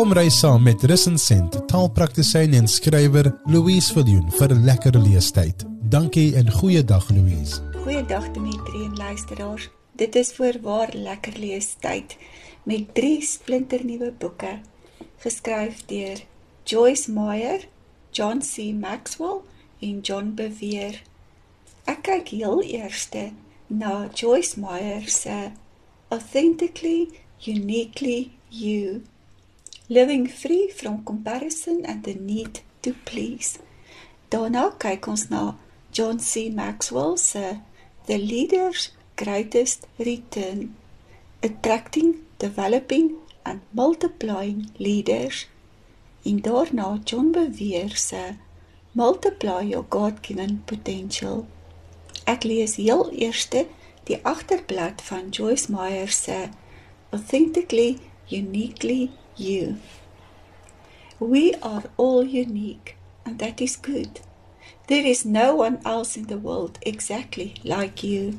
Kom reis saam met Resensent, taalpraktisyn en skrywer Louise Viljoen vir 'n lekker leestyd. Dankie en goeiedag Louise. Goeiedag Dimitri en luisteraars. Dit is voorwaar lekker leestyd met drie splinternuwe boeke geskryf deur Joyce Meyer, John C. Maxwell en John Bevere. Ek kyk heel eerste na Joyce Meyer se Authentically Uniquely You living free from comparison and the need to please. Daarna kyk ons na John C. Maxwell se The Leader's Greatest Return: Attracting, Developing and Multiplying Leaders. En daarna John Bevere se Multiply Your God-Given Potential. Ek lees heel eerste die agterblad van Joyce Meyer se Authentically Uniquely you. We are all unique, and that is good. There is no one else in the world exactly like you.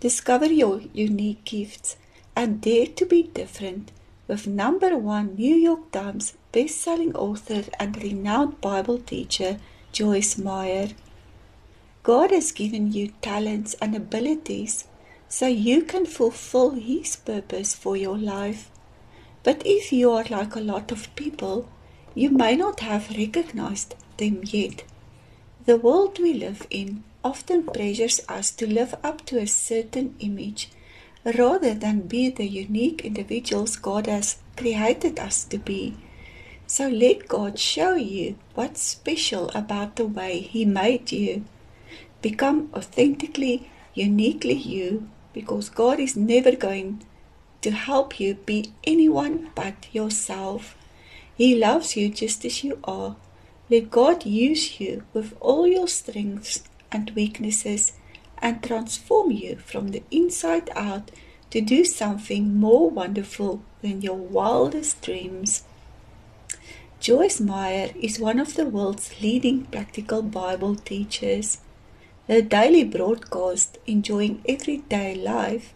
Discover your unique gifts and dare to be different with number one New York Times best-selling author and renowned Bible teacher Joyce Meyer. God has given you talents and abilities so you can fulfill His purpose for your life. But if you are like a lot of people, you may not have recognized them yet. The world we live in often pressures us to live up to a certain image rather than be the unique individuals God has created us to be. So let God show you what's special about the way He made you. Become authentically, uniquely you because God is never going to help you be anyone but yourself. He loves you just as you are. Let God use you with all your strengths and weaknesses and transform you from the inside out to do something more wonderful than your wildest dreams. Joyce Meyer is one of the world's leading practical Bible teachers. Her daily broadcast, Enjoying Everyday Life,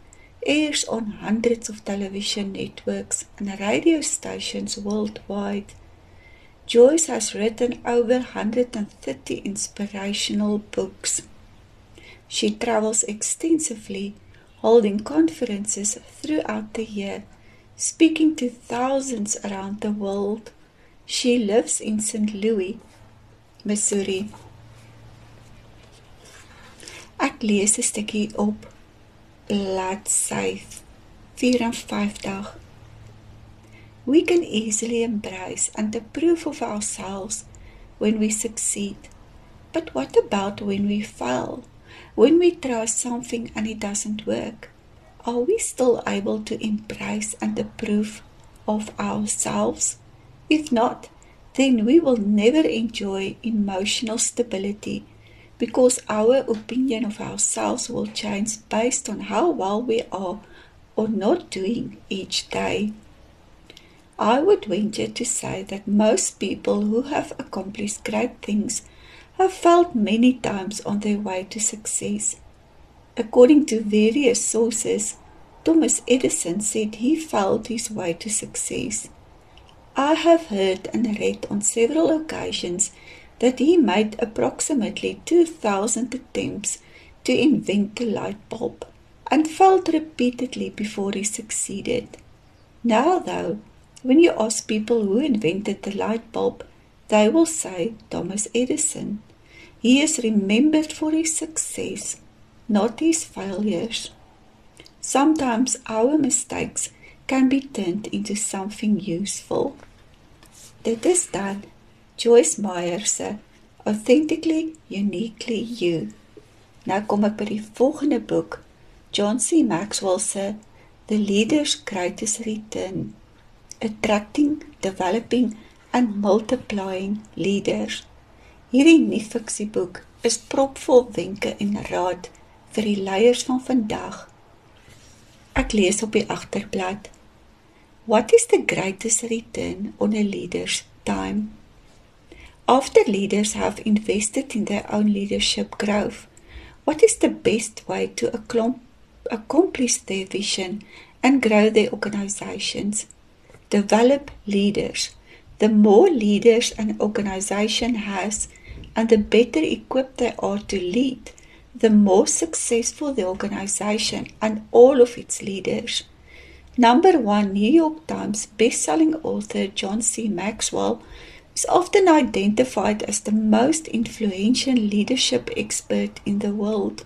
airs on hundreds of television networks and radio stations worldwide. Joyce has written over 130 inspirational books. She travels extensively, holding conferences throughout the year, speaking to thousands around the world. She lives in St. Louis, Missouri. Ek lees 'n stukkie op bladsy 54. We can easily embrace and approve of ourselves when we succeed. But what about when we fail? When we try something and it doesn't work? Are we still able to embrace and approve of ourselves? If not, then we will never enjoy emotional stability because our opinion of ourselves will change based on how well we are or not doing each day. I would venture to say that most people who have accomplished great things have failed many times on their way to success. According to various sources, Thomas Edison said he failed his way to success. I have heard and read on several occasions that he made approximately 2,000 attempts to invent the light bulb and failed repeatedly before he succeeded. Now, though, when you ask people who invented the light bulb, they will say Thomas Edison. He is remembered for his success, not his failures. Sometimes our mistakes can be turned into something useful. Dit is dan Joyce Meyer se Authentically Uniquely You. Nou kom ek by die volgende boek, John C. Maxwell se The Leader's Greatest Return: Attracting, Developing and Multiplying Leaders. Hierdie nie-fiksieboek is propvol wenke en raad vir die leiers van vandag. Ek lees op die agterblad. What is the greatest return on a leader's time? After leaders have invested in their own leadership growth, what is the best way to accomplish their vision and grow their organizations? develop leaders. The more leaders an organization has and the better equipped they are to lead, the more successful the organization and all of its leaders. Number one New York Times best-selling author John C. Maxwell is often identified as the most influential leadership expert in the world.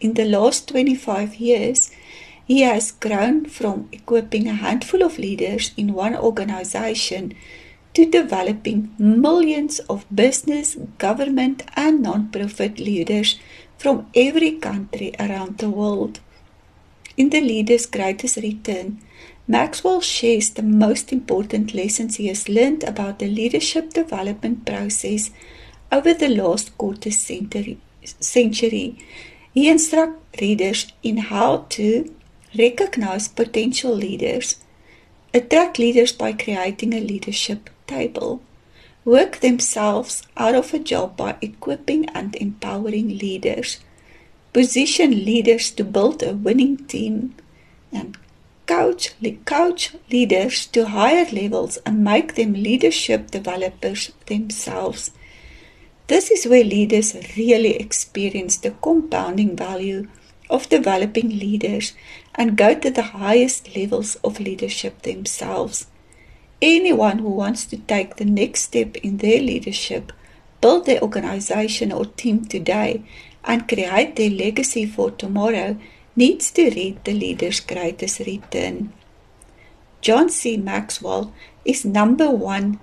In the last 25 years, he has grown from equipping a handful of leaders in one organization to developing millions of business, government, and non-profit leaders from every country around the world. In The Leader's Greatest Return, Maxwell shares the most important lessons he has learned about the leadership development process over the last quarter century. century. He instructs readers in how to recognize potential leaders, attract leaders by creating a leadership table, work themselves out of a job by equipping and empowering leaders, position leaders to build a winning team, and coach, coach leaders to higher levels and make them leadership developers themselves. This is where leaders really experience the compounding value of developing leaders and go to the highest levels of leadership themselves. Anyone who wants to take the next step in their leadership, build their organization or team today, and create their legacy for tomorrow needs to read The Leader's Greatest Return. John C. Maxwell is number one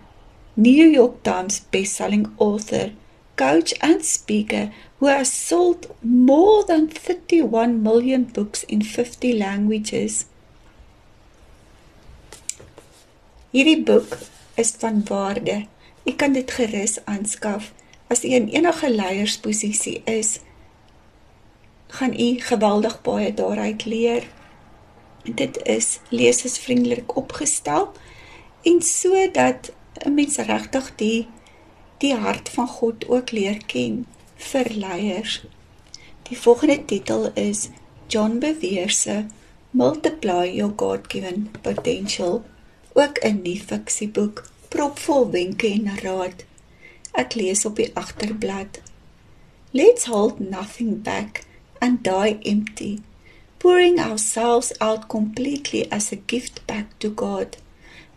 New York Times best-selling author, coach, and speaker who has sold more than 31 million books in 50 languages. Hierdie boek is van waarde. U kan dit gerus aanskaf as u in enige leiersposisie is. Gaan u geweldig baie daaruit leer. Dit is lesersvriendelik opgestel en sodat 'n mens regtig die die hart van God ook leer ken vir leiers. Die volgende titel is John Bevere se Multiply Your God-Given Potential ook 'n nuwe fiksieboek, propvol wenke en raad. Ek lees op die agterblad. Let's hold nothing back and die empty, pouring ourselves out completely as a gift back to God.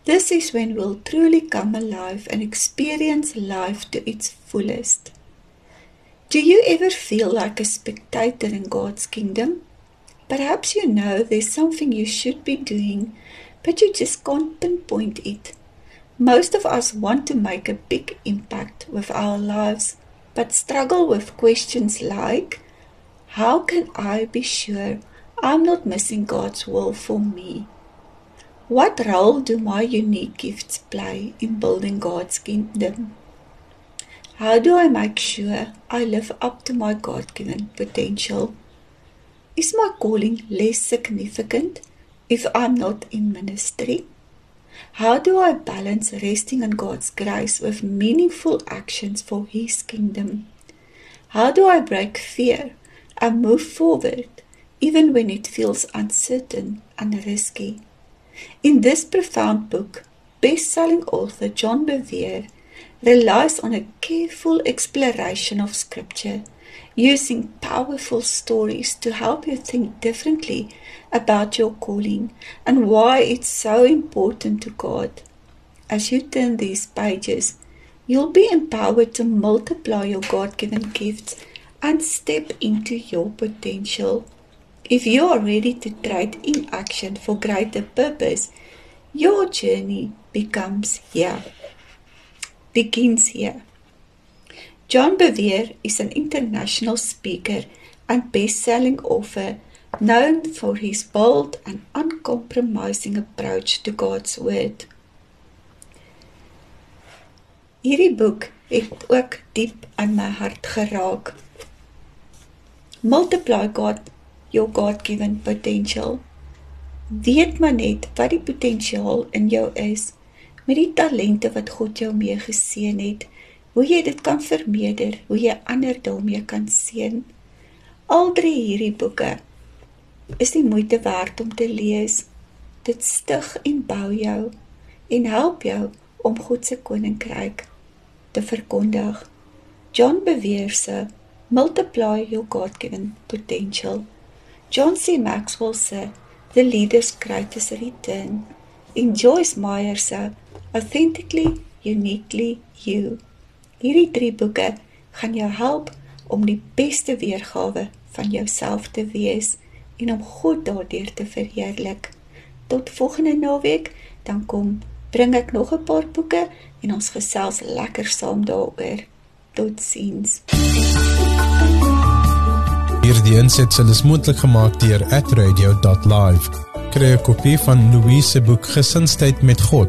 This is when we'll truly come alive and experience life to its fullest. Do you ever feel like a spectator in God's kingdom? Perhaps you know there's something you should be doing but you just can't pinpoint it. Most of us want to make a big impact with our lives, but struggle with questions like How can I be sure I'm not missing God's will for me? What role do my unique gifts play in building God's kingdom? How do I make sure I live up to my God given potential? Is my calling less significant if I'm not in ministry? How do I balance resting on God's grace with meaningful actions for His kingdom? How do I break fear and move forward even when it feels uncertain and risky? In this profound book, best-selling author John Bevere relies on a careful exploration of scripture using powerful stories to help you think differently about your calling and why it's so important to God. As you turn these pages, you'll be empowered to multiply your God given gifts and step into your potential. If you are ready to trade in action for greater purpose, your journey becomes here. Begins here. John Bevere is an international speaker and best-selling author known for his bold and uncompromising approach to God's word. Hierdie boek het ook diep in my hart geraak. Multiply God your God-given potential. Weet maar net wat die potensiaal in jou is met die talente wat God jou mee geseën het hoe jy dit kan vermeerder, hoe jy ander daarmee kan seën. Al drie hierdie boeke is die moeite werd om te lees. Dit stig en bou jou. en help jou om God se koninkryk te verkondig. John beweer se multiply your God-given potential. John C. Maxwell se The Leader's Greatest Return en Joyce Meyer se Authentically Uniquely You. Hierdie drie boeke gaan jou help om die beste weergawe van jouself te wees en om God daardeur te verheerlik. Tot volgende naweek, dan kom bring ek nog 'n paar boeke en ons gesels lekker saam daaroor. Totsiens. Hierdie insetsel is moontlik gemaak deur @radio.live. Kry 'n kopie van Louise se boek Gesinstyd met God.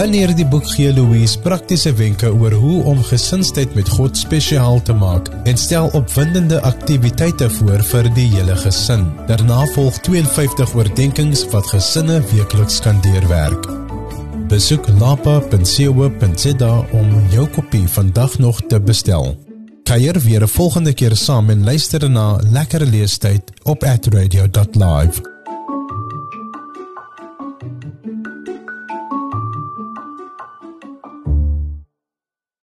In hierdie boek gee Louise praktiese wenke oor hoe om gesinstyd met God spesiaal te maak en stel opwindende aktiwiteite voor vir die hele gesin. Daarna volg 52 oordeenkings wat gesinne weekliks kan deurwerk. Besoek lapa.co.za om jou kopie vandag nog te bestel. Kuier weer 'n volgende keer saam en luister na lekker leestyd op @radio.live.